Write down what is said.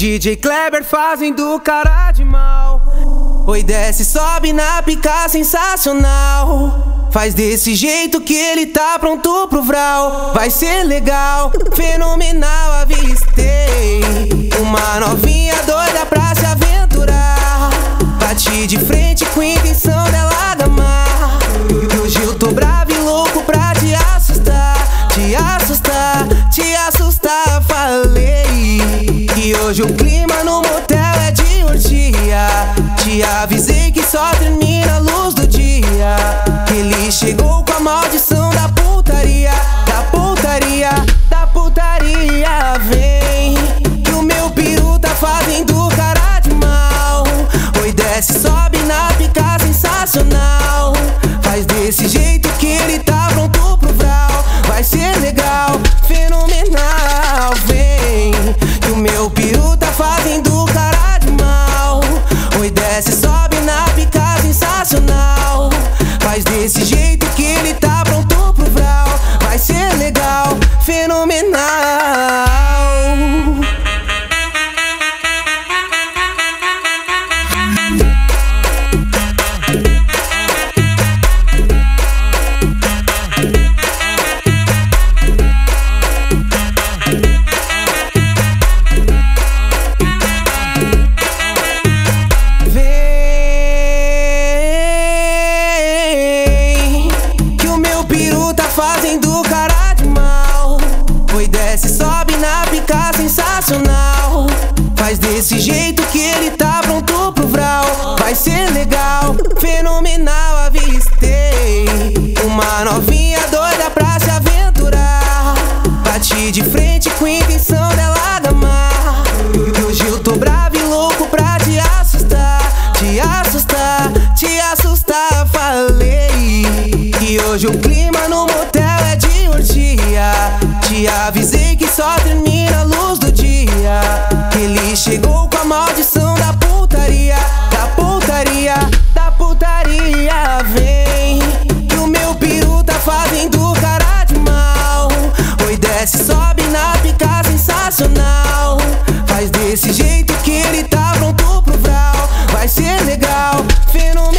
DJ Kleber fazendo cara de mal. Oi, desce, sobe na pica sensacional. Faz desse jeito que ele tá pronto pro vral. Vai ser legal, fenomenal. Avistei uma novinha doida pra se aventurar. Bati de frente com intenção dela gamar. E hoje eu tô bravo e louco pra te assustar. Te assustar, te assustar. Falei que hoje o clima no motel é de orgia. Te avisei que só termina a luz do dia. Que ele chegou com a maldição da putaria, jeito que ele tá pronto pro vral. Vai ser legal, fenomenal. Desse jeito que ele tá pronto pro vral. Vai ser legal, fenomenal. Avistei uma novinha doida pra se aventurar. Bati de frente com intenção dela gamar. E hoje eu tô bravo e louco pra te assustar. Te assustar, te assustar. Falei que hoje o chegou com a maldição da putaria, da putaria, da putaria. Vem, que o meu peru tá fazendo cara de mal. Oi, desce, sobe na pica sensacional. Faz desse jeito que ele tá pronto pro vral. Vai ser legal, fenomenal.